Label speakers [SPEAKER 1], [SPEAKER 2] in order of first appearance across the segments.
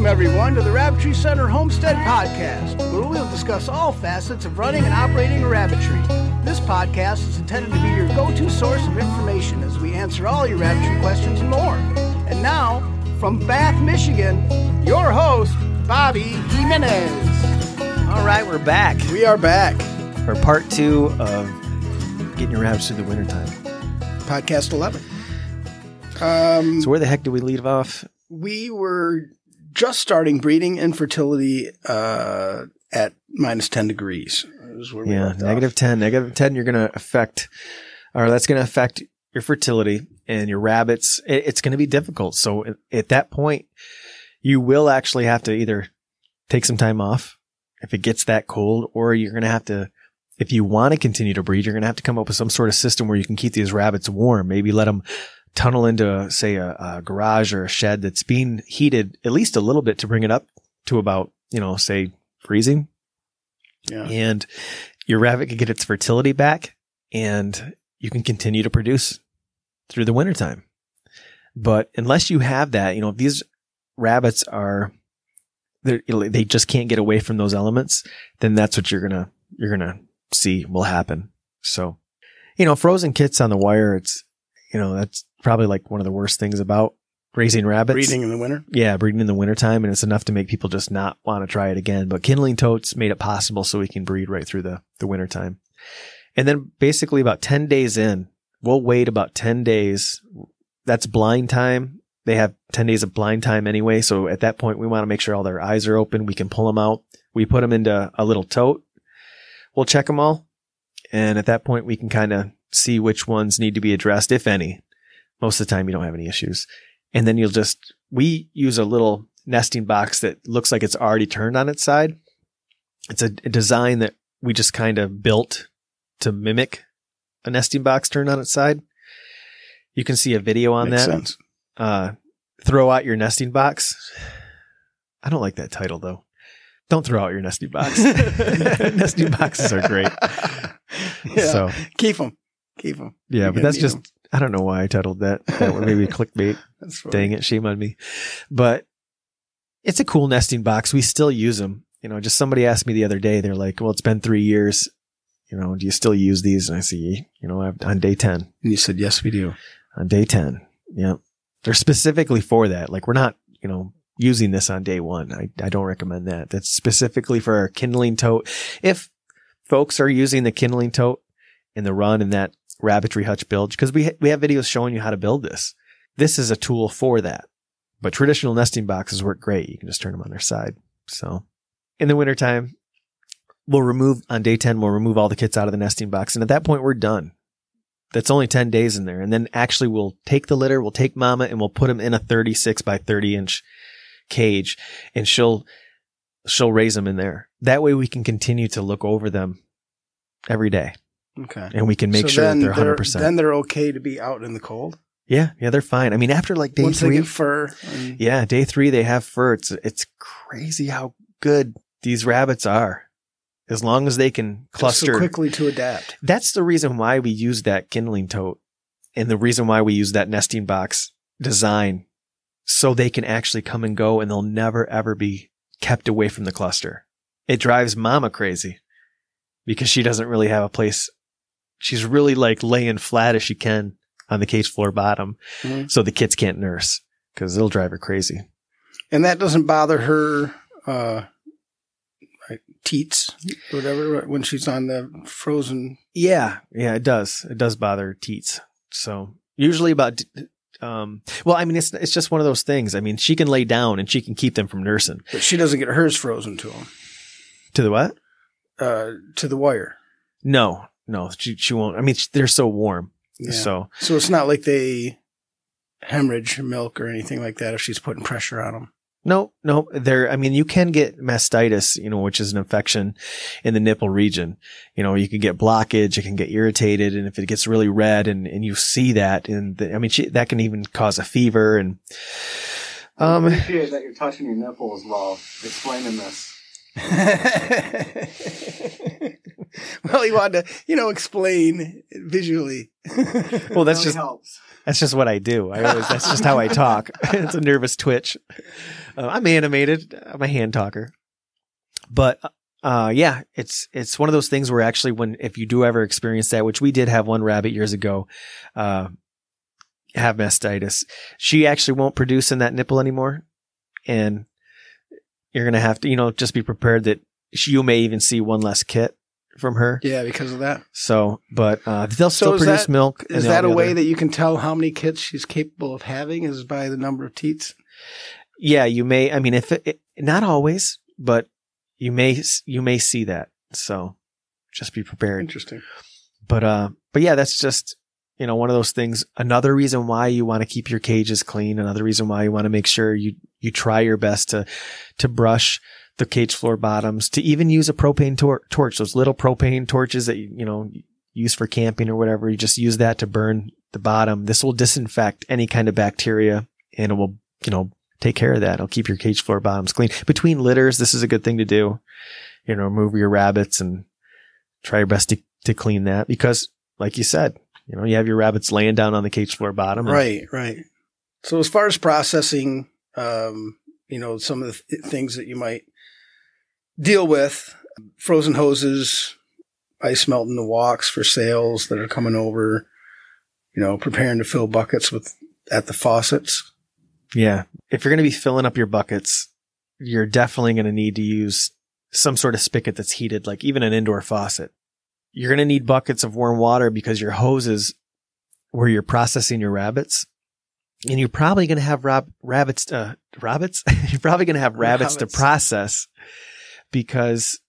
[SPEAKER 1] Welcome, everyone, to the Rabbitry Center Homestead Podcast, where we'll discuss all facets of running and operating a rabbitry. This podcast is intended to be your go to source of information as we answer all your rabbitry questions and more. And now, from Bath, Michigan, your host, Bobby Jimenez.
[SPEAKER 2] All right, we're back
[SPEAKER 1] We are back.
[SPEAKER 2] for part two of getting your rabbits through the wintertime.
[SPEAKER 1] Podcast 11. Um,
[SPEAKER 2] So where the heck do we leave off?
[SPEAKER 1] we were just starting breeding and fertility uh, at minus 10 degrees. is where we
[SPEAKER 2] Yeah, negative 10. Negative 10, you're going to affect, or that's going to affect your fertility and your rabbits. It, it's going to be difficult. So at, at that point, you will actually have to either take some time off if it gets that cold, or you're going to have to, if you want to continue to breed, you're going to have to come up with some sort of system where you can keep these rabbits warm. Maybe let them tunnel into, say, a, a garage or a shed that's being heated at least a little bit to bring it up to about, you know, say freezing
[SPEAKER 1] Yeah.
[SPEAKER 2] and your rabbit can get its fertility back and you can continue to produce through the wintertime. But unless you have that, you know, if these rabbits are, they just can't get away from those elements, then that's what you're going to, you're going to see will happen. So, you know, frozen kits on the wire, it's, you know, that's probably like one of the worst things about raising rabbits.
[SPEAKER 1] Breeding in the winter.
[SPEAKER 2] Yeah, breeding in the wintertime, and it's enough to make people just not want to try it again. But kindling totes made it possible so we can breed right through the, the wintertime. And then basically about 10 days in, we'll wait about 10 days. That's blind time. They have 10 days of blind time anyway. So at that point, we want to make sure all their eyes are open. We can pull them out. We put them into a little tote. We'll check them all. And at that point, we can kind of see which ones need to be addressed, if any. Most of the time, you don't have any issues and then you'll just we use a little nesting box that looks like it's already turned on its side it's a, a design that we just kind of built to mimic a nesting box turned on its side you can see a video on
[SPEAKER 1] Makes
[SPEAKER 2] that
[SPEAKER 1] sense.
[SPEAKER 2] uh throw out your nesting box i don't like that title though don't throw out your nesting box nesting boxes are great
[SPEAKER 1] yeah.
[SPEAKER 2] so
[SPEAKER 1] keep them. Keep them.
[SPEAKER 2] yeah
[SPEAKER 1] You
[SPEAKER 2] but that's
[SPEAKER 1] just
[SPEAKER 2] just
[SPEAKER 1] 'em.
[SPEAKER 2] I don't know why i titled that that one maybe clickbait
[SPEAKER 1] That's.
[SPEAKER 2] Dang it, shame on me. But it's a cool nesting box. We still use them. You know, just somebody asked me the other day, they're like, well, it's been three years. You know, do you still use these? And I see, you know, I've- on day 10,
[SPEAKER 1] And you said, yes, we do.
[SPEAKER 2] on day 10. Yeah. They're specifically for that. Like we're not, you know, using this on day one. I, I don't recommend that. That's specifically for our kindling tote. If folks are using the kindling tote in the run and that rabbitry hutch build, because we, ha- we have videos showing you how to build this. This is a tool for that. But traditional nesting boxes work great. You can just turn them on their side. So in the wintertime, we'll remove on day 10, we'll remove all the kits out of the nesting box. And at that point, we're done. That's only 10 days in there. And then actually we'll take the litter, we'll take mama and we'll put them in a 36 by 30 inch cage and she'll, she'll raise them in there. That way we can continue to look over them every day
[SPEAKER 1] Okay.
[SPEAKER 2] and we can make
[SPEAKER 1] So
[SPEAKER 2] sure that they're 100%.
[SPEAKER 1] Then they're okay to be out in the cold.
[SPEAKER 2] yeah. Yeah. They're fine. I mean, after like day
[SPEAKER 1] Once
[SPEAKER 2] three,
[SPEAKER 1] fur. and-
[SPEAKER 2] yeah, day three they have fur. It's it's crazy how good these rabbits are. As long as they can cluster.
[SPEAKER 1] So quickly to adapt.
[SPEAKER 2] That's the reason why we use that kindling tote, and the reason why we use that nesting box design, so they can actually come and go, and they'll never ever be kept away from the cluster. It drives Mama crazy because she doesn't really have a place. She's really like laying flat as she can on the cage floor bottom,
[SPEAKER 1] Mhm.
[SPEAKER 2] so the kids can't nurse because it'll drive her crazy.
[SPEAKER 1] And that doesn't bother her, uh, teats, whatever, when she's on the frozen.
[SPEAKER 2] Yeah, yeah, it does. It does bother teats. So usually about, um, well, I mean, it's it's just one of those things. I mean, she can lay down and she can keep them from nursing.
[SPEAKER 1] But she doesn't get hers frozen to them,
[SPEAKER 2] To the what?
[SPEAKER 1] uh, to the wire.
[SPEAKER 2] No, no, she she won't. I mean, they're so warm.
[SPEAKER 1] Yeah.
[SPEAKER 2] So
[SPEAKER 1] So it's not like they hemorrhage milk or anything like that if she's putting pressure on them.
[SPEAKER 2] no, no, they're. I mean, you can get mastitis, you know, which is an infection in the nipple region. You know, you can get blockage, it can get irritated, and if it gets really red, and and you see that, and the, I mean, she, that can even cause a fever and. Um,
[SPEAKER 3] appreciate that you're touching your nipples while explaining this.
[SPEAKER 1] well, he wanted to, you know, explain visually.
[SPEAKER 2] Well, that's just
[SPEAKER 1] helps.
[SPEAKER 2] that's just what I do. I always that's just how I talk. it's a nervous twitch. Uh, I'm animated. I'm a hand talker. But uh, yeah, it's it's one of those things where actually, when if you do ever experience that, which we did have one rabbit years ago, uh, have mastitis, she actually won't produce in that nipple anymore, and you're gonna have to, you know, just be prepared that she, you may even see one less kit from her.
[SPEAKER 1] Yeah, because of that.
[SPEAKER 2] So, but uh, they'll still
[SPEAKER 1] is
[SPEAKER 2] produce
[SPEAKER 1] that-
[SPEAKER 2] milk.
[SPEAKER 1] Is that a way
[SPEAKER 2] other-
[SPEAKER 1] that you can tell how many kids she's capable of having? Is by the number of teats?
[SPEAKER 2] yeah, you may. I mean, if it, it not always, but you may you may see that. So just be prepared.
[SPEAKER 1] Interesting.
[SPEAKER 2] But uh, but yeah, that's just you know one of those things. Another reason why you want to keep your cages clean. Another reason why you want to make sure you you try your best to to brush the cage floor bottoms. To even use a propane tor- torch, those little propane torches that you, you know use for camping or whatever. You just use that to burn the bottom. This will disinfect any kind of bacteria, and it will you know take care of that. It'll keep your cage floor bottoms clean. Between litters, this is a good thing to do. You know, remove your rabbits and try your best to, to clean that because, like you said, you know, you have your rabbits laying down on the cage floor bottom. and-
[SPEAKER 1] Right, right. So as far as processing, um, you know, some of the th- things that you might deal with, frozen hoses, ice melting the walks for sales that are coming over, you know, preparing to fill buckets with at the faucets.
[SPEAKER 2] Yeah. If you're going to be filling up your buckets, you're definitely going to need to use some sort of spigot that's heated, like even an indoor faucet. You're going to need buckets of warm water because your hoses where you're processing your rabbits and you're probably going to have rab- rabbits, uh, rabbits. you're probably going to have rabbits
[SPEAKER 1] Rabbits.
[SPEAKER 2] to process because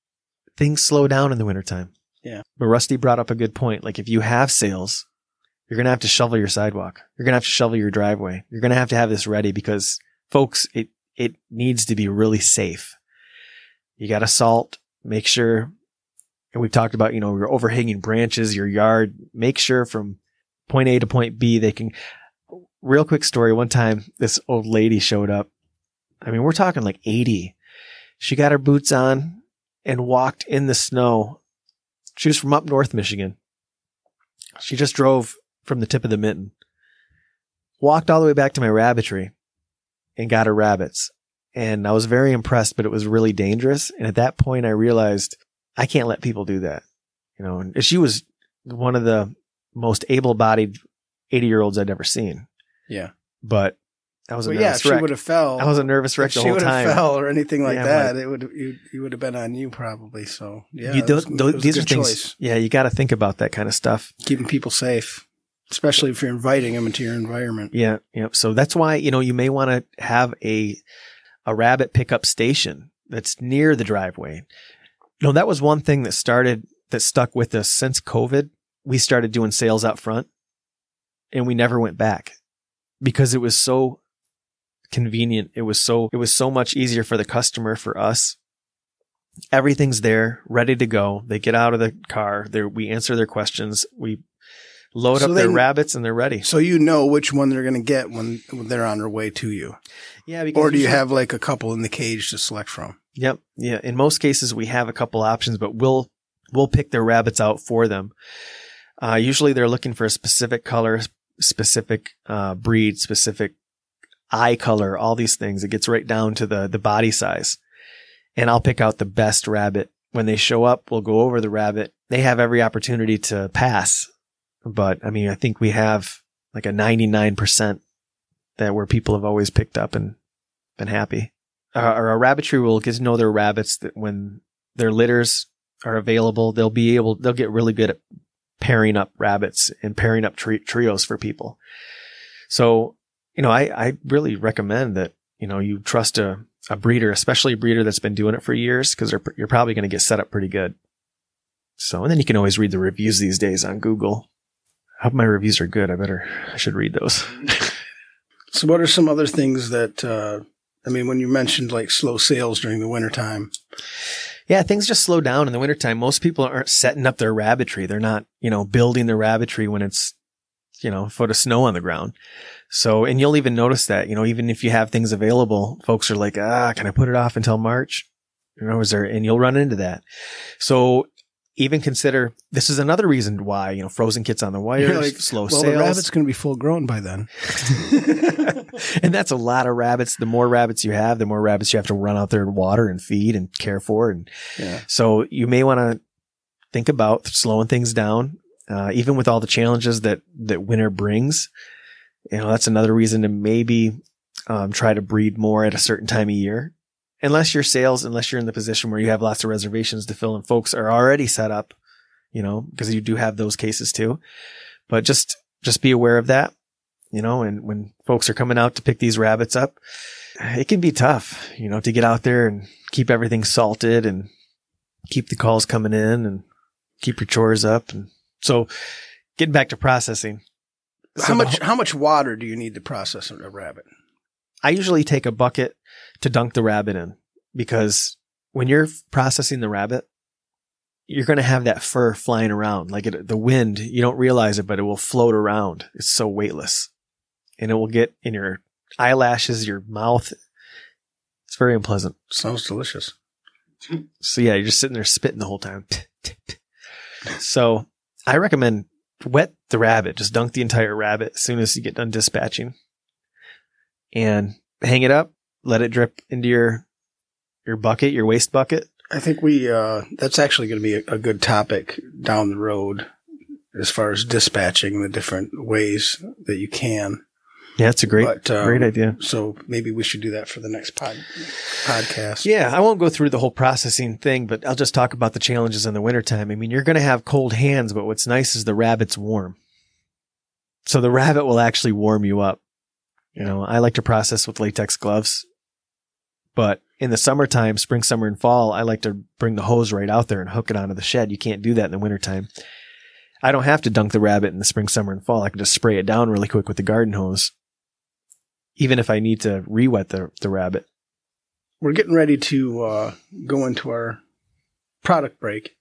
[SPEAKER 2] things slow down in the wintertime.
[SPEAKER 1] Yeah.
[SPEAKER 2] But Rusty brought up a good point. Like if you have sales, you're going to have to shovel your sidewalk. You're going to have to shovel your driveway. You're going to have to have this ready because folks, it, it needs to be really safe. You got to salt, make sure, and we've talked about, you know, your overhanging branches, your yard, make sure from point A to point B, they can, real quick story. One time this old lady showed up. I mean, we're talking like 80. She got her boots on and walked in the snow. She was from up north Michigan. She just drove from the tip of the mitten, walked all the way back to my rabbitry and got her rabbits. And I was very impressed, but it was really dangerous. And at that point, I realized I can't let people do that. You know, and she was one of the most able bodied 80 year olds I'd ever seen.
[SPEAKER 1] Yeah.
[SPEAKER 2] But I was a
[SPEAKER 1] But yeah, if
[SPEAKER 2] nervous
[SPEAKER 1] she
[SPEAKER 2] wreck.
[SPEAKER 1] would have fell,
[SPEAKER 2] I was a nervous wreck the
[SPEAKER 1] she
[SPEAKER 2] whole
[SPEAKER 1] would have
[SPEAKER 2] time.
[SPEAKER 1] fell or anything like
[SPEAKER 2] Yeah,
[SPEAKER 1] that, it would you, you would have been on you probably. So yeah,
[SPEAKER 2] You don't-
[SPEAKER 1] it
[SPEAKER 2] don't- these are things.
[SPEAKER 1] choice.
[SPEAKER 2] Yeah, you got to think about that kind of stuff.
[SPEAKER 1] keeping people safe, especially if you're inviting them into your environment.
[SPEAKER 2] Yeah, yeah. So that's why you know you may want to have a a rabbit pickup station that's near the driveway. No, that was one thing that started that stuck with us since COVID. We started doing sales out front, and we never went back because it was so convenient. It was so it was so much easier for the customer for us. Everything's there, ready to go. They get out of the car. They we answer their questions. We load
[SPEAKER 1] So
[SPEAKER 2] up their rabbits, and they're ready.
[SPEAKER 1] So you know which one they're going to get when, when they're on their way to you,
[SPEAKER 2] Yeah, because
[SPEAKER 1] or do you have like a couple in the cage to select from?
[SPEAKER 2] Yep. Yeah. In most cases, we have a couple options, but we'll we'll pick their rabbits out for them. Uh, usually, they're looking for a specific color, specific uh, breed, specific eye color, all these things. It gets right down to the the body size, and I'll pick out the best rabbit. When they show up, we'll go over the rabbit. They have every opportunity to pass, but I mean, I think we have like a ninety nine percent that where people have always picked up and been happy uh, or rabbitry will get to know their rabbits that when their litters are available, they'll be able, they'll get really good at pairing up rabbits and pairing up tri- trios for people. So, you know, I, I really recommend that, you know, you trust a, a breeder, especially a breeder that's been doing it for years, because you're probably going to get set up pretty good. So, and then you can always read the reviews these days on Google. I hope my reviews are good. I better, I should read those.
[SPEAKER 1] So what are some other things that, uh, I mean, when you mentioned like slow sales during the wintertime,
[SPEAKER 2] Yeah, things just slow down in the wintertime. Most people aren't setting up their rabbitry. They're not, you know, building their rabbitry when it's, you know, a foot of snow on the ground. So, and you'll even notice that, you know, even if you have things available, folks are like, ah, can I put it off until March? You know, is there, and you'll run into that. So even consider this is another reason why you know frozen kits on the wires,
[SPEAKER 1] You're like,
[SPEAKER 2] slow
[SPEAKER 1] well,
[SPEAKER 2] sales,
[SPEAKER 1] the rabbit's going to be full grown by then.
[SPEAKER 2] and that's a lot of rabbits. The more rabbits you have, the more rabbits you have to run out there and water and feed and care for. And
[SPEAKER 1] Yeah.
[SPEAKER 2] so you may want to think about slowing things down, uh, even with all the challenges that that winter brings. You know, that's another reason to maybe um, try to breed more at a certain time of year. Unless your sales, unless you're in the position where you have lots of reservations to fill and folks are already set up, you know, because you do have those cases too. But just just be aware of that, you know, and when folks are coming out to pick these rabbits up, it can be tough, you know, to get out there and keep everything salted and keep the calls coming in and keep your chores up. And so getting back to processing.
[SPEAKER 1] how
[SPEAKER 2] So the
[SPEAKER 1] much how much water do you need to process a rabbit?
[SPEAKER 2] I usually take a bucket to dunk the rabbit in because when you're processing the rabbit, you're going to have that fur flying around like it, the wind. You don't realize it, but it will float around. It's so weightless and it will get in your eyelashes, your mouth. It's very unpleasant.
[SPEAKER 1] Sounds delicious.
[SPEAKER 2] So yeah, you're just sitting there spitting the whole time. so I recommend wet the rabbit. Just dunk the entire rabbit as soon as you get done dispatching and hang it up. Let it drip into your, your bucket, your waste bucket.
[SPEAKER 1] I think we uh, that's actually going to be a, a good topic down the road as far as dispatching the different ways that you can.
[SPEAKER 2] Yeah, it's a great,
[SPEAKER 1] But, um,
[SPEAKER 2] great idea.
[SPEAKER 1] So maybe we should do that for the next pod, podcast.
[SPEAKER 2] Yeah, I won't go through the whole processing thing, but I'll just talk about the challenges in the wintertime. I mean, you're going to have cold hands, but what's nice is the rabbit's warm. So the rabbit will actually warm you up. You know, I like to process with latex gloves, but in the summertime, spring, summer, and fall, I like to bring the hose right out there and hook it onto the shed. You can't do that in the wintertime. I don't have to dunk the rabbit in the spring, summer, and fall. I can just spray it down really quick with the garden hose. Even if I need to re-wet the, the rabbit.
[SPEAKER 1] We're getting ready to uh, go into our product break.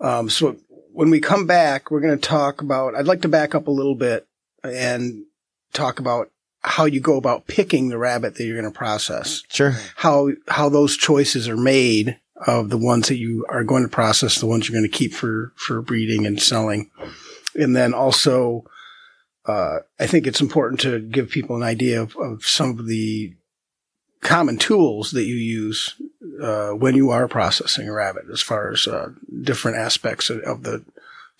[SPEAKER 1] Um, so when we come back, we're going to talk about. I'd like to back up a little bit and talk about how you go about picking the rabbit that you're going to process.
[SPEAKER 2] Sure.
[SPEAKER 1] how how those choices are made of the ones that you are going to process, the ones you're going to keep for for breeding and selling, and then also, uh, I think it's important to give people an idea of, of some of the common tools that you use uh, when you are processing a rabbit, as far as uh, different aspects of, of the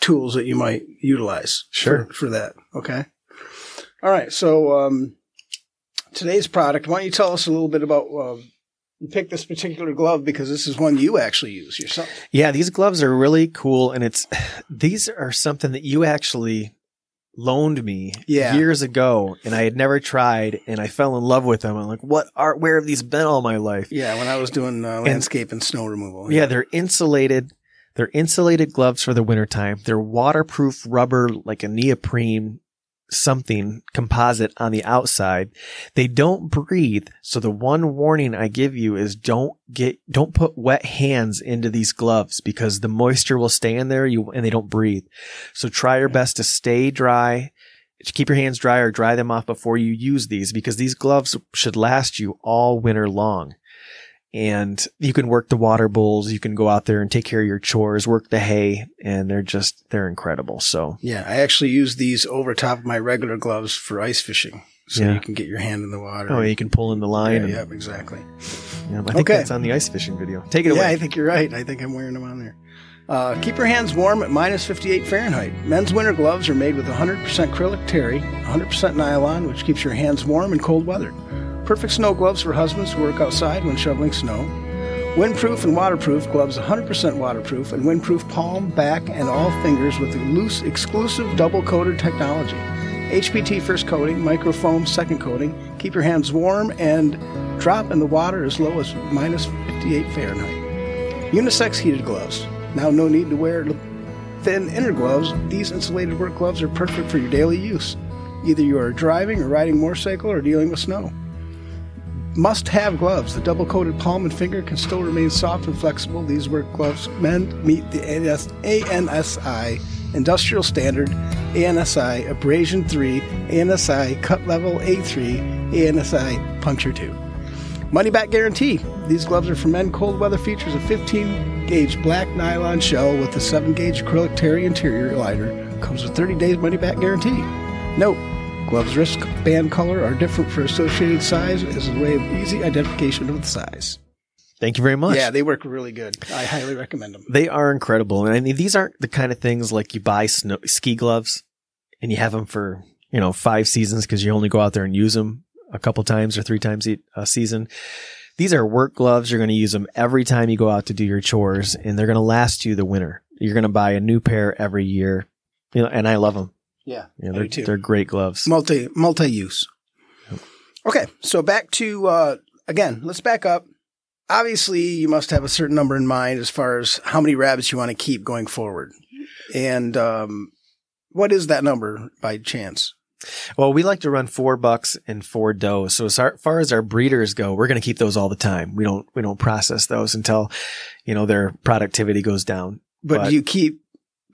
[SPEAKER 1] tools that you might utilize.
[SPEAKER 2] Sure.
[SPEAKER 1] For, for that. Okay. All right. So um, today's product. Why don't you tell us a little bit about? Uh, you picked this particular glove because this is one you actually use yourself.
[SPEAKER 2] Yeah, these gloves are really cool, and it's these are something that you actually loaned me
[SPEAKER 1] Yeah.
[SPEAKER 2] years ago, and I had never tried, and I fell in love with them. I'm like, what are where have these been all my life?
[SPEAKER 1] Yeah, when I was doing uh, landscape and snow removal.
[SPEAKER 2] Yeah, they're insulated. They're insulated gloves for the wintertime. They're waterproof rubber, like a neoprene something composite on the outside. They don't breathe. So the one warning I give you is don't get, don't put wet hands into these gloves because the moisture will stay in there you, and they don't breathe. So try your best to stay dry. To keep your hands dry or dry them off before you use these because these gloves should last you all winter long and you can work the water bowls. You can go out there and take care of your chores, work the hay, and they're just, they're incredible. So
[SPEAKER 1] Yeah, I actually use these over top of my regular gloves for ice fishing, so
[SPEAKER 2] Yeah.
[SPEAKER 1] you can get your hand in the water.
[SPEAKER 2] Oh, you can pull in the line.
[SPEAKER 1] yeah,
[SPEAKER 2] and,
[SPEAKER 1] yeah, exactly.
[SPEAKER 2] yeah, I think
[SPEAKER 1] Okay.
[SPEAKER 2] that's on the ice fishing video. Take it away.
[SPEAKER 1] Yeah, I think you're right. I think I'm wearing them on there. Uh, keep your hands warm at minus 58 Fahrenheit. Men's winter gloves are made with 100% acrylic terry, 100% nylon, which keeps your hands warm in cold weather. Perfect snow gloves for husbands who work outside when shoveling snow. Windproof and waterproof gloves 100% waterproof and windproof palm, back, and all fingers with the loose exclusive double coated technology. HPT first coating, microfoam second coating. Keep your hands warm and drop in the water as low as minus 58 Fahrenheit. Unisex heated gloves. Now, no need to wear thin inner gloves. These insulated work gloves are perfect for your daily use. Either you are driving or riding motorcycle or dealing with snow. Must have gloves. The double coated palm and finger can still remain soft and flexible. These work gloves meant meet the ANS ANSI industrial standard, ANSI abrasion 3, ANSI cut level A3, ANSI puncture 2. Money back guarantee. These gloves are for men. Cold weather features a 15 gauge black nylon shell with a 7 gauge acrylic terry interior liner. Comes with 30 days money back guarantee. Note, gloves wristband color are different for associated size as a way of easy identification of the size.
[SPEAKER 2] Thank you very much.
[SPEAKER 1] Yeah, they work really good. I highly recommend them.
[SPEAKER 2] They are incredible. And I mean, these aren't the kind of things like you buy snow, ski gloves and you have them for, you know, five seasons because you only go out there and use them a couple times or three times a season. These are work gloves. You're going to use them every time you go out to do your chores and they're going to last you the winter. You're going to buy a new pair every year. You know, and I love them.
[SPEAKER 1] Yeah,
[SPEAKER 2] know, they're, they're great gloves.
[SPEAKER 1] Multi, multi-use. Okay. So back to, uh, again, let's back up obviously you must have a certain number in mind as far as how many rabbits you want to keep going forward. And um, what is that number by chance?
[SPEAKER 2] Well, we like to run four bucks and four does. So as far as our breeders go, we're going to keep those all the time. We don't we don't process those until you know their productivity goes down.
[SPEAKER 1] But, but do you keep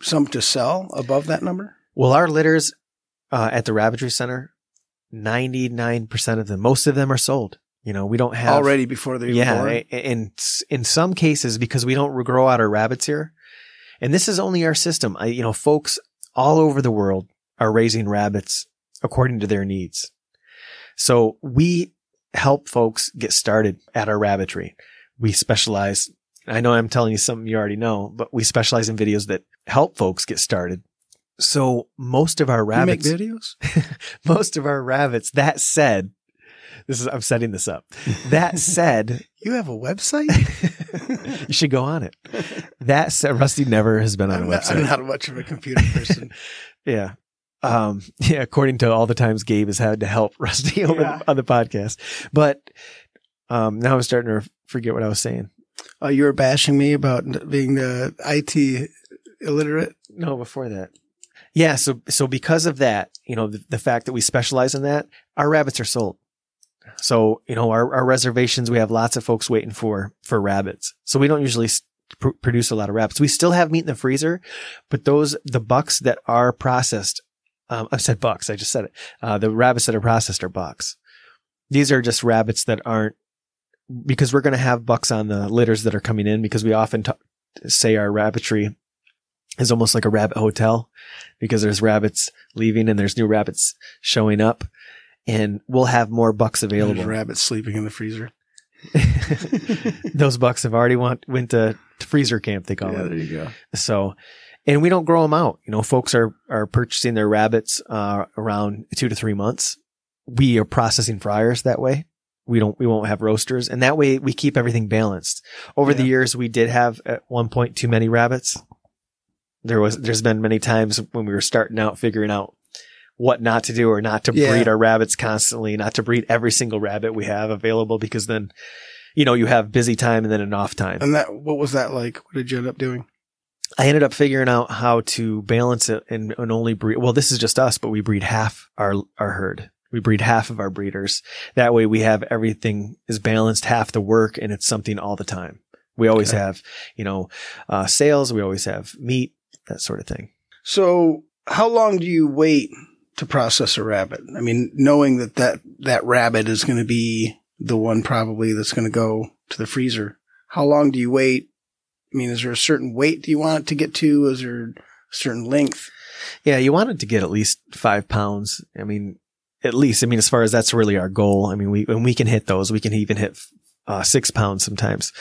[SPEAKER 1] some to sell above that number?
[SPEAKER 2] Well, our litters uh, at the rabbitry center, ninety nine percent of them, most of them are sold. You know, we don't have
[SPEAKER 1] already before they
[SPEAKER 2] yeah.
[SPEAKER 1] Born.
[SPEAKER 2] In in some cases, because we don't grow out our rabbits here, and this is only our system. I, you know, folks all over the world are raising rabbits according to their needs. So we help folks get started at our rabbitry. We specialize. I know I'm telling you something you already know, but we specialize in videos that help folks get started. So most of our rabbits,
[SPEAKER 1] videos,
[SPEAKER 2] most of our rabbits. That said, this is I'm setting this up. That said,
[SPEAKER 1] you have a website.
[SPEAKER 2] you should go on it. That said, Rusty never has been on
[SPEAKER 1] I'm
[SPEAKER 2] a
[SPEAKER 1] not,
[SPEAKER 2] website.
[SPEAKER 1] I'm not much of a computer person.
[SPEAKER 2] yeah. Um, yeah, according to all the times Gabe has had to help Rusty over
[SPEAKER 1] Yeah.
[SPEAKER 2] on the podcast. But um, now I'm starting to forget what I was saying.
[SPEAKER 1] Uh, you were bashing me about being the IT illiterate.
[SPEAKER 2] No, before that. Yeah, so so because of that, you know, the, the fact that we specialize in that, our rabbits are sold. So, you know, our, our reservations, we have lots of folks waiting for, for rabbits. So we don't usually pr- produce a lot of rabbits. We still have meat in the freezer, but those, the bucks that are processed, um, I've said bucks. I just said it. Uh, the rabbits that are processed are bucks. These are just rabbits that aren't, because we're going to have bucks on the litters that are coming in because we often t- say our rabbitry is almost like a rabbit hotel because there's rabbits leaving and there's new rabbits showing up and we'll have more bucks available.
[SPEAKER 1] There's rabbits sleeping in the freezer.
[SPEAKER 2] Those bucks have already went went to, to freezer camp. They call
[SPEAKER 1] yeah,
[SPEAKER 2] it.
[SPEAKER 1] there you go.
[SPEAKER 2] So, and we don't grow them out. You know, folks are are purchasing their rabbits uh, around two to three months. We are processing fryers that way. We don't. We won't have roasters, and that way we keep everything balanced. Over the years, we did have at one point too many rabbits. There was. There's been many times when we were starting out figuring out what not to do or not to
[SPEAKER 1] Yeah.
[SPEAKER 2] breed our rabbits constantly, not to breed every single rabbit we have available because then, you know, you have busy time and then an off time.
[SPEAKER 1] And that, what was that like? What did you end up doing?
[SPEAKER 2] I ended up figuring out how to balance it and, and only breed. Well, this is just us, but we breed half our our herd. We breed half of our breeders. That way, we have everything is balanced, half the work, and it's something all the time. We always
[SPEAKER 1] Okay.
[SPEAKER 2] have, you know, uh, sales. We always have meat, that sort of thing.
[SPEAKER 1] So, how long do you wait to process a rabbit? I mean, knowing that that, that rabbit is going to be the one probably that's going to go to the freezer. How long do you wait? I mean, is there a certain weight do you want it to get to? Is there a certain length?
[SPEAKER 2] Yeah, you wanted to get at least five pounds. I mean, at least. I mean, as far as that's really our goal. I mean, we when we can hit those, we can even hit uh, six pounds sometimes,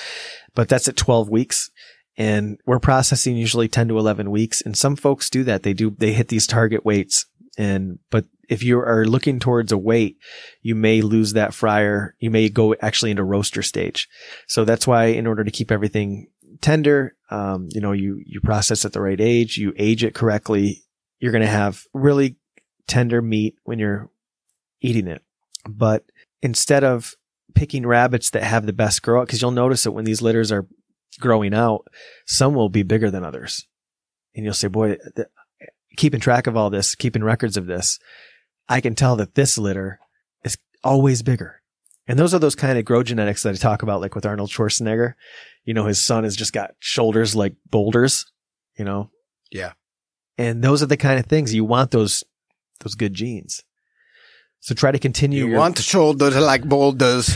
[SPEAKER 2] but that's at twelve weeks, and we're processing usually ten to eleven weeks. And some folks do that. They do they hit these target weights, and but if you are looking towards a weight, you may lose that fryer. You may go actually into roaster stage. So that's why, in order to keep everything tender, um, you know, you you process at the right age, you age it correctly. You're going to have really tender meat when you're eating it. But instead of picking rabbits that have the best grow out, because you'll notice that when these litters are growing out, some will be bigger than others. And you'll say, boy, th- keeping track of all this, keeping records of this, I can tell that this litter is always bigger. And those are those kind of grow genetics that I talk about, like with Arnold Schwarzenegger. You know, his son has just got shoulders like boulders, you know?
[SPEAKER 1] Yeah.
[SPEAKER 2] And those are the kind of things you want those, those good genes. So try to continue
[SPEAKER 1] You
[SPEAKER 2] your,
[SPEAKER 1] want shoulders like boulders.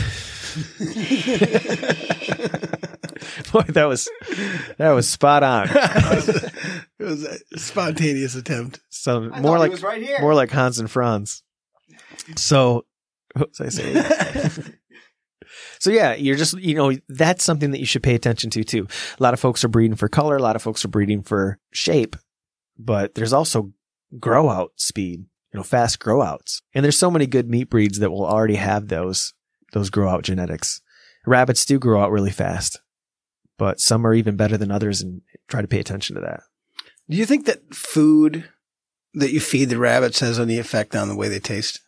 [SPEAKER 2] Boy, that was that was spot on.
[SPEAKER 1] it was a spontaneous attempt.
[SPEAKER 2] So more like
[SPEAKER 1] right here.
[SPEAKER 2] more like Hans and Franz. So what was I saying? so yeah, you're just you know that's something that you should pay attention to too. A lot of folks are breeding for color, a lot of folks are breeding for shape, but there's also grow out speed, you know, fast grow outs. And there's so many good meat breeds that will already have those those grow out genetics. Rabbits do grow out really fast, but some are even better than others and try to pay attention to that.
[SPEAKER 1] Do you think that food that you feed the rabbits has any effect on the way they taste?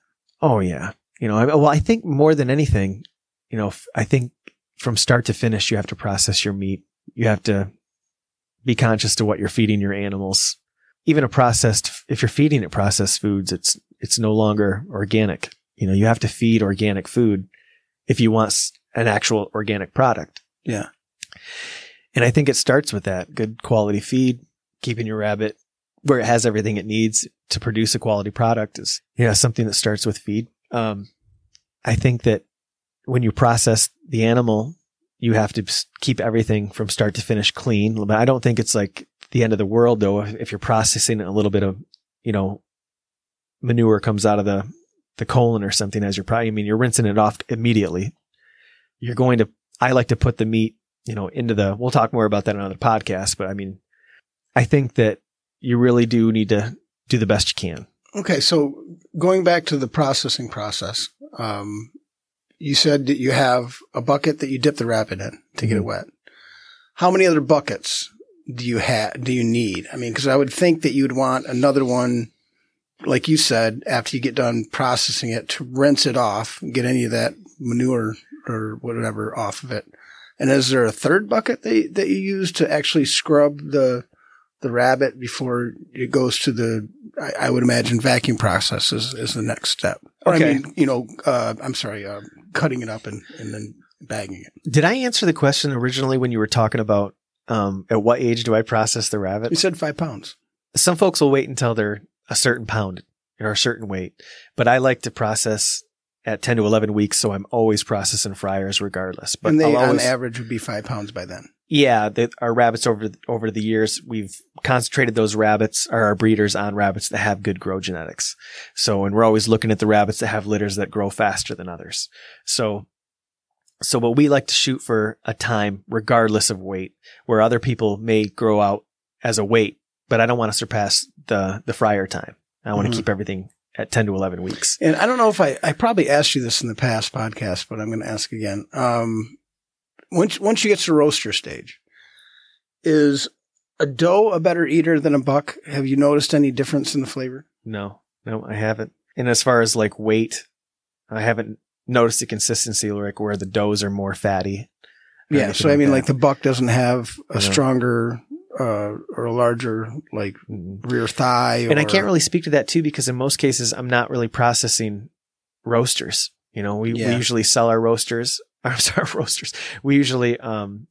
[SPEAKER 2] Oh yeah. You know, I, well, I think more than anything, you know, f- I think from start to finish, you have to process your meat. You have to be conscious to what you're feeding your animals. Even a processed, if you're feeding it processed foods, it's, it's no longer organic. You know, you have to feed organic food if you want an actual organic product.
[SPEAKER 1] Yeah.
[SPEAKER 2] And I think it starts with that good quality feed, keeping your rabbit where it has everything it needs to produce a quality product is, you know, something that starts with feed. Um, I think that when you process the animal, you have to keep everything from start to finish clean. But I don't think it's like the end of the world though. If, you're processing a little bit of, you know, manure comes out of the, the colon or something as you're probably, I mean, you're rinsing it off immediately. You're going to, I like to put the meat, you know, into the, we'll talk more about that on another podcast, but I mean, I think that you really do need to do the best you can.
[SPEAKER 1] Okay. So going back to the processing process, um, you said that you have a bucket that you dip the rabbit in to get it
[SPEAKER 2] Mhm.
[SPEAKER 1] wet. How many other buckets do you have, do you need? I mean, cause I would think that you'd want another one, like you said, after you get done processing it to rinse it off, get any of that manure or whatever off of it. And is there a third bucket that, that you use to actually scrub the, the rabbit before it goes to the, I, I would imagine vacuum process is, is the next step. Or
[SPEAKER 2] Okay.
[SPEAKER 1] I mean, you know, uh, I'm sorry, uh, cutting it up and, and then bagging it.
[SPEAKER 2] Did I answer the question originally when you were talking about um, at what age do I process the rabbit?
[SPEAKER 1] You said five pounds.
[SPEAKER 2] Some folks will wait until they're a certain pound or a certain weight, but I like to process at 10 to 11 weeks. So I'm always processing fryers regardless. But
[SPEAKER 1] and they,
[SPEAKER 2] I'll
[SPEAKER 1] on average, would be five pounds by then.
[SPEAKER 2] yeah, the, our rabbits over over the years, we've concentrated those rabbits or our breeders on rabbits that have good grow genetics. So, and we're always looking at the rabbits that have litters that grow faster than others. So, so, but we like to shoot for a time regardless of weight, where other people may grow out as a weight, but I don't want to surpass the the fryer time. I want to mm-hmm. keep everything at ten to eleven weeks.
[SPEAKER 1] And I don't know if I, I probably asked you this in the past podcast, but I'm going to ask again. Um, once, once you get to roaster stage, is a doe a better eater than a buck? Have you noticed any difference in the flavor?
[SPEAKER 2] No, no, I haven't. And as far as like weight, I haven't noticed the consistency like where the does are more fatty.
[SPEAKER 1] Yeah. So I mean,
[SPEAKER 2] that.
[SPEAKER 1] like the buck doesn't have a
[SPEAKER 2] Yeah.
[SPEAKER 1] stronger, uh, or a larger like rear thigh.
[SPEAKER 2] and I can't really speak to that too because in most cases I'm not really processing roasters. You know, we, we usually sell our roasters. I'm sorry, roasters. We usually um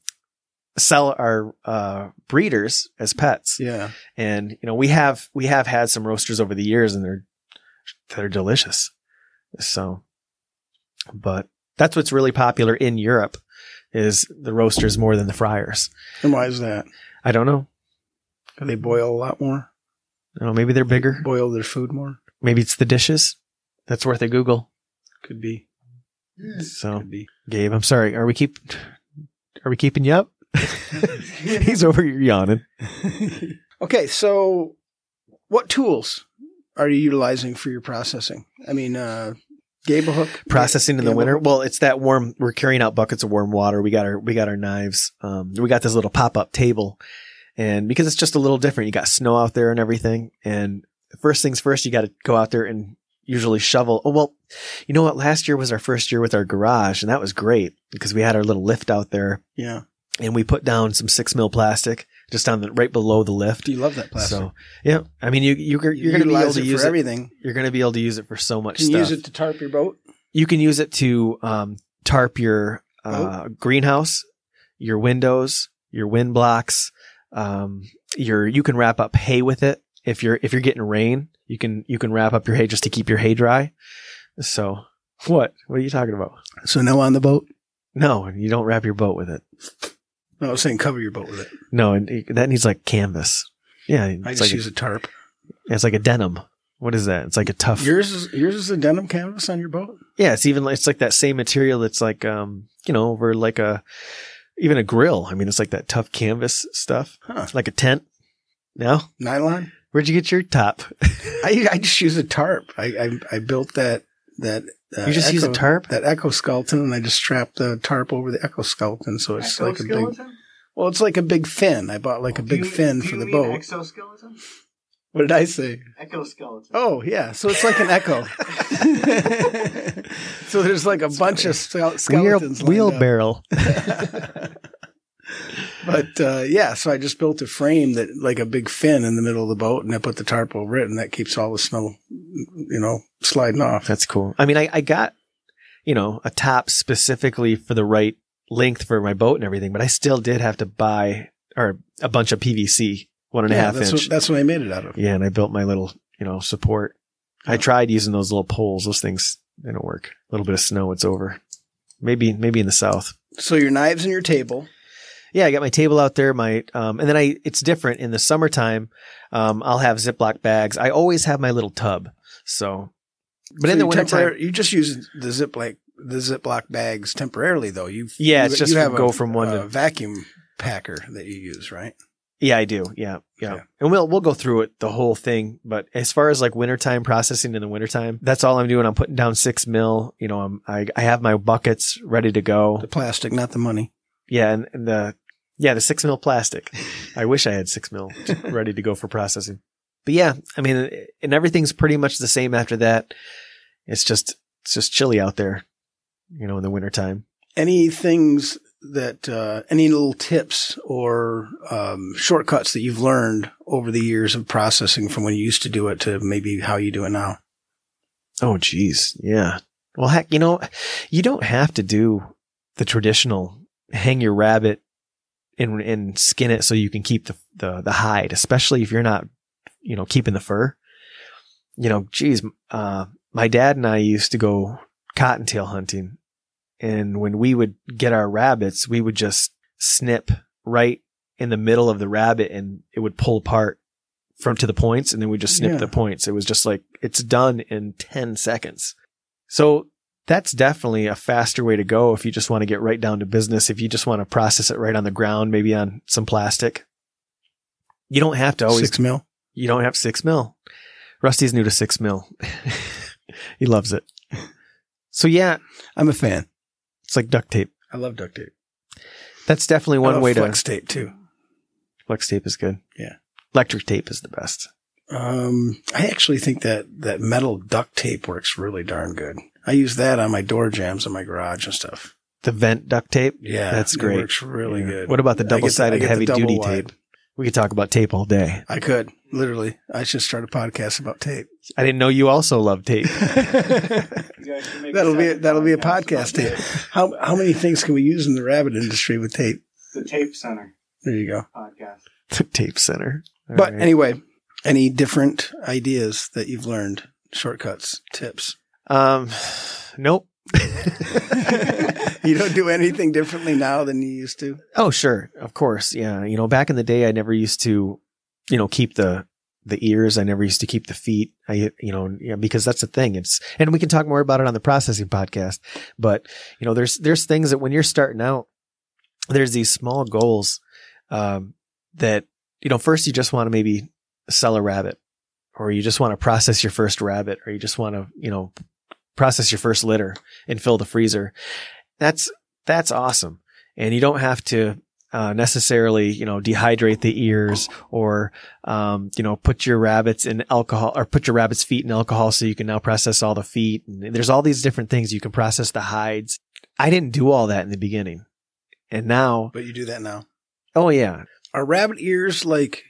[SPEAKER 2] sell our uh breeders as pets.
[SPEAKER 1] Yeah.
[SPEAKER 2] And you know, we have we have had some roasters over the years and they're they're delicious. So but that's what's really popular in Europe is the roasters more than the fryers.
[SPEAKER 1] And why is that?
[SPEAKER 2] I don't know.
[SPEAKER 1] Do they boil a lot more?
[SPEAKER 2] I don't know, maybe they're bigger.
[SPEAKER 1] Boil their food more?
[SPEAKER 2] Maybe it's the dishes. That's worth a Google.
[SPEAKER 1] Could be.
[SPEAKER 2] So
[SPEAKER 1] Could be.
[SPEAKER 2] Gabe, I'm sorry. Are we keep are we keeping you up? He's over here yawning.
[SPEAKER 1] okay, so what tools are you utilizing for your processing? I mean, uh, gambrel hook
[SPEAKER 2] Processing in the winter.
[SPEAKER 1] hook?
[SPEAKER 2] Well, it's that warm. We're carrying out buckets of warm water. We got our we got our knives. Um, we got this little pop up table, and because it's just a little different, you got snow out there and everything. And first things first, you got to go out there and usually shovel. Oh well, you know what? Last year was our first year with our garage, and that was great because we had our little lift out there,
[SPEAKER 1] Yeah.
[SPEAKER 2] and we put down some six mil plastic just down the right below the lift.
[SPEAKER 1] You love that plastic?
[SPEAKER 2] So yeah, I mean you you you're,
[SPEAKER 1] You
[SPEAKER 2] going to be able to
[SPEAKER 1] it
[SPEAKER 2] use
[SPEAKER 1] for
[SPEAKER 2] it.
[SPEAKER 1] everything.
[SPEAKER 2] You're going to be able to use it for so much
[SPEAKER 1] Can you use it to tarp your boat?
[SPEAKER 2] you can use it to um, tarp your uh, greenhouse, your windows, your wind blocks. Um, your you can wrap up hay with it if you're if you're getting rain. You can you can wrap up your hay just to keep your hay dry. So what what are you talking about?
[SPEAKER 1] So no on the boat.
[SPEAKER 2] No, you don't wrap your boat with it.
[SPEAKER 1] No, I was saying cover your boat with it.
[SPEAKER 2] No, and that needs like canvas. Yeah,
[SPEAKER 1] I
[SPEAKER 2] it's
[SPEAKER 1] just
[SPEAKER 2] like
[SPEAKER 1] use
[SPEAKER 2] a,
[SPEAKER 1] a tarp.
[SPEAKER 2] it's like a denim. What is that? It's like a tough.
[SPEAKER 1] Yours is yours is a denim canvas on your boat.
[SPEAKER 2] Yeah, it's even it's like that same material that's like um you know over like a even a grill. I mean, it's like that tough canvas stuff,
[SPEAKER 1] Huh.
[SPEAKER 2] like a tent. No,
[SPEAKER 1] Nylon.
[SPEAKER 2] where'd you get your top?
[SPEAKER 1] I I just use a tarp. I I, I built that that. Uh,
[SPEAKER 2] You just use a tarp?
[SPEAKER 1] That exoskeleton, and I just strap the tarp over the exoskeleton, so it's like a big. Well, it's like a big fin. I bought like a
[SPEAKER 3] Do
[SPEAKER 1] big
[SPEAKER 3] you-
[SPEAKER 1] fin
[SPEAKER 3] do
[SPEAKER 1] for
[SPEAKER 3] you
[SPEAKER 1] the
[SPEAKER 3] mean
[SPEAKER 1] boat.
[SPEAKER 3] Exoskeleton?
[SPEAKER 1] what did I say?
[SPEAKER 3] Exoskeleton.
[SPEAKER 1] Oh yeah, so it's like an echo. so there's like a bunch of ske-
[SPEAKER 2] Wheel,
[SPEAKER 1] skeletons. lined up.
[SPEAKER 2] wheelbarrow.
[SPEAKER 1] but uh, yeah, so I just built a frame that like a big fin in the middle of the boat, and I put the tarp over it, and that keeps all the snow, you know, sliding off.
[SPEAKER 2] That's cool. I mean, I, I got, you know, a top specifically for the right length for my boat and everything, but I still did have to buy or a bunch of PVC, one and a half
[SPEAKER 1] that's
[SPEAKER 2] inch.
[SPEAKER 1] what that's what I made it out of.
[SPEAKER 2] yeah. And I built my little, you know, support. I tried using those little poles. Those things, they don't work. A little bit of snow, it's over. Maybe, maybe in the south.
[SPEAKER 1] So your knives and your table.
[SPEAKER 2] Yeah, I got my table out there. My um, and then I it's different in the summertime. Um, I'll have Ziploc bags. I always have my little tub. So, but
[SPEAKER 1] So
[SPEAKER 2] in the
[SPEAKER 1] winter you just use the Ziploc the Ziploc bags temporarily, though. You
[SPEAKER 2] Yeah,
[SPEAKER 1] you,
[SPEAKER 2] it's just
[SPEAKER 1] you have
[SPEAKER 2] go
[SPEAKER 1] a,
[SPEAKER 2] from one
[SPEAKER 1] a
[SPEAKER 2] to-
[SPEAKER 1] vacuum packer that you use, right?
[SPEAKER 2] Yeah, I do. Yeah, yeah.
[SPEAKER 1] Okay.
[SPEAKER 2] And we'll we'll go through it the whole thing. But as far as like wintertime processing in the wintertime, that's all I'm doing. I'm putting down six mil. You know, I'm I, I have my buckets ready to go.
[SPEAKER 1] The plastic, not the money.
[SPEAKER 2] Yeah, and, and the yeah the six mil plastic. I wish I had six mil ready to go for processing. But yeah, I mean, and everything's pretty much the same after that. It's just it's just chilly out there, you know, in the wintertime.
[SPEAKER 1] Any things that uh, any little tips or um, shortcuts that you've learned over the years of processing from when you used to do it to maybe how you do it now?
[SPEAKER 2] Oh, geez. Yeah. Well, heck, you know, you don't have to do the traditional hang your rabbit and, and skin it so you can keep the, the, the hide, especially if you're not, you know, keeping the fur. You know, geez, uh, my dad and I used to go cottontail hunting. And when we would get our rabbits, we would just snip right in the middle of the rabbit and it would pull apart from to the points and then we just snip
[SPEAKER 1] Yeah.
[SPEAKER 2] the points. It was just like it's done in 10 seconds. So that's definitely a faster way to go if you just want to get right down to business. If you just want to process it right on the ground, maybe on some plastic. You don't have to always,
[SPEAKER 1] Six mil.
[SPEAKER 2] you don't have six mil. Rusty's new to six mil. he loves it. So yeah,
[SPEAKER 1] I'm a fan.
[SPEAKER 2] it's like duct tape.
[SPEAKER 1] I love duct tape.
[SPEAKER 2] That's definitely one way
[SPEAKER 1] flex
[SPEAKER 2] to flex
[SPEAKER 1] tape too.
[SPEAKER 2] flex tape is good.
[SPEAKER 1] Yeah.
[SPEAKER 2] Electric tape is the best.
[SPEAKER 1] Um, I actually think that that metal duct tape works really darn good. I use that on my door jams in my garage and stuff.
[SPEAKER 2] The vent duct tape.
[SPEAKER 1] Yeah,
[SPEAKER 2] That's
[SPEAKER 1] it
[SPEAKER 2] great.
[SPEAKER 1] works really
[SPEAKER 2] Yeah.
[SPEAKER 1] good.
[SPEAKER 2] What about the
[SPEAKER 1] I get the- I
[SPEAKER 2] double-sided
[SPEAKER 1] get the
[SPEAKER 2] heavy duty
[SPEAKER 1] wide.
[SPEAKER 2] tape? We could talk about tape all day.
[SPEAKER 1] I could literally. I should start a podcast about tape.
[SPEAKER 2] I didn't know you also love tape.
[SPEAKER 3] You guys can make
[SPEAKER 1] that'll be
[SPEAKER 3] second
[SPEAKER 1] that'll be a podcast tape. How how many things can we use in the rabbit industry with tape?
[SPEAKER 3] The Tape Center
[SPEAKER 1] There you go.
[SPEAKER 3] podcast.
[SPEAKER 2] the tape center. All
[SPEAKER 1] But
[SPEAKER 2] right.
[SPEAKER 1] anyway, any different ideas that you've learned? Shortcuts, tips.
[SPEAKER 2] um, nope.
[SPEAKER 1] you don't do anything differently now than you used to.
[SPEAKER 2] Oh, sure. Of course. Yeah. You know, back in the day, I never used to, you know, keep the, the ears. I never used to keep the feet. I, you know, yeah, because that's the thing. It's, and we can talk more about it on the processing podcast, but you know, there's, there's things that when you're starting out, there's these small goals, um, that, you know, first you just want to maybe sell a rabbit or you just want to process your first rabbit or you just want to, you know, process your first litter and fill the freezer. That's, that's awesome. And you don't have to, uh, necessarily, you know, dehydrate the ears or, um, you know, put your rabbits in alcohol or put your rabbit's feet in alcohol so you can now process all the feet. And there's all these different things. You can process the hides. I didn't do all that in the beginning. And now,
[SPEAKER 1] But you do that now.
[SPEAKER 2] oh yeah.
[SPEAKER 1] Are rabbit ears like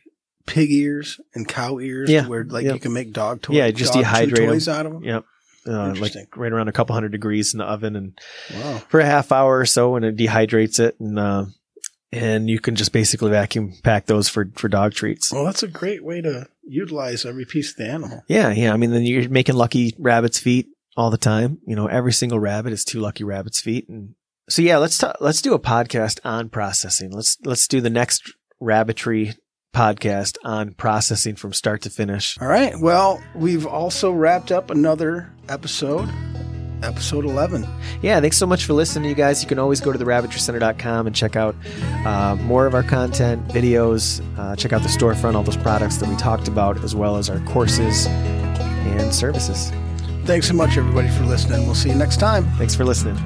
[SPEAKER 1] pig ears and cow ears?
[SPEAKER 2] Yeah.
[SPEAKER 1] Where like
[SPEAKER 2] Yep.
[SPEAKER 1] you can make dog toys?
[SPEAKER 2] Yeah, just
[SPEAKER 1] dehydrate chew
[SPEAKER 2] dehydrate 'em.
[SPEAKER 1] toys out of them.
[SPEAKER 2] Yep. Uh, like right around a couple hundred degrees in the oven and
[SPEAKER 1] Wow.
[SPEAKER 2] for a half hour or so and it dehydrates it and, uh, and you can just basically vacuum pack those for, for dog treats.
[SPEAKER 1] Well, that's a great way to utilize every piece of the animal.
[SPEAKER 2] Yeah, yeah. I mean, then you're making lucky rabbit's feet all the time. You know, every single rabbit is two lucky rabbit's feet, and so yeah, let's talk, let's do a podcast on processing. Let's let's do the next rabbitry podcast on processing from start to finish.
[SPEAKER 1] All right. Well, we've also wrapped up another episode, episode 11.
[SPEAKER 2] Yeah, thanks so much for listening, you guys. You can always go to the rabbitrycenter.com and check out uh, more of our content, videos, uh, check out the storefront, all those products that we talked about, as well as our courses and services.
[SPEAKER 1] Thanks so much, everybody, for listening. We'll see you next time.
[SPEAKER 2] Thanks for listening.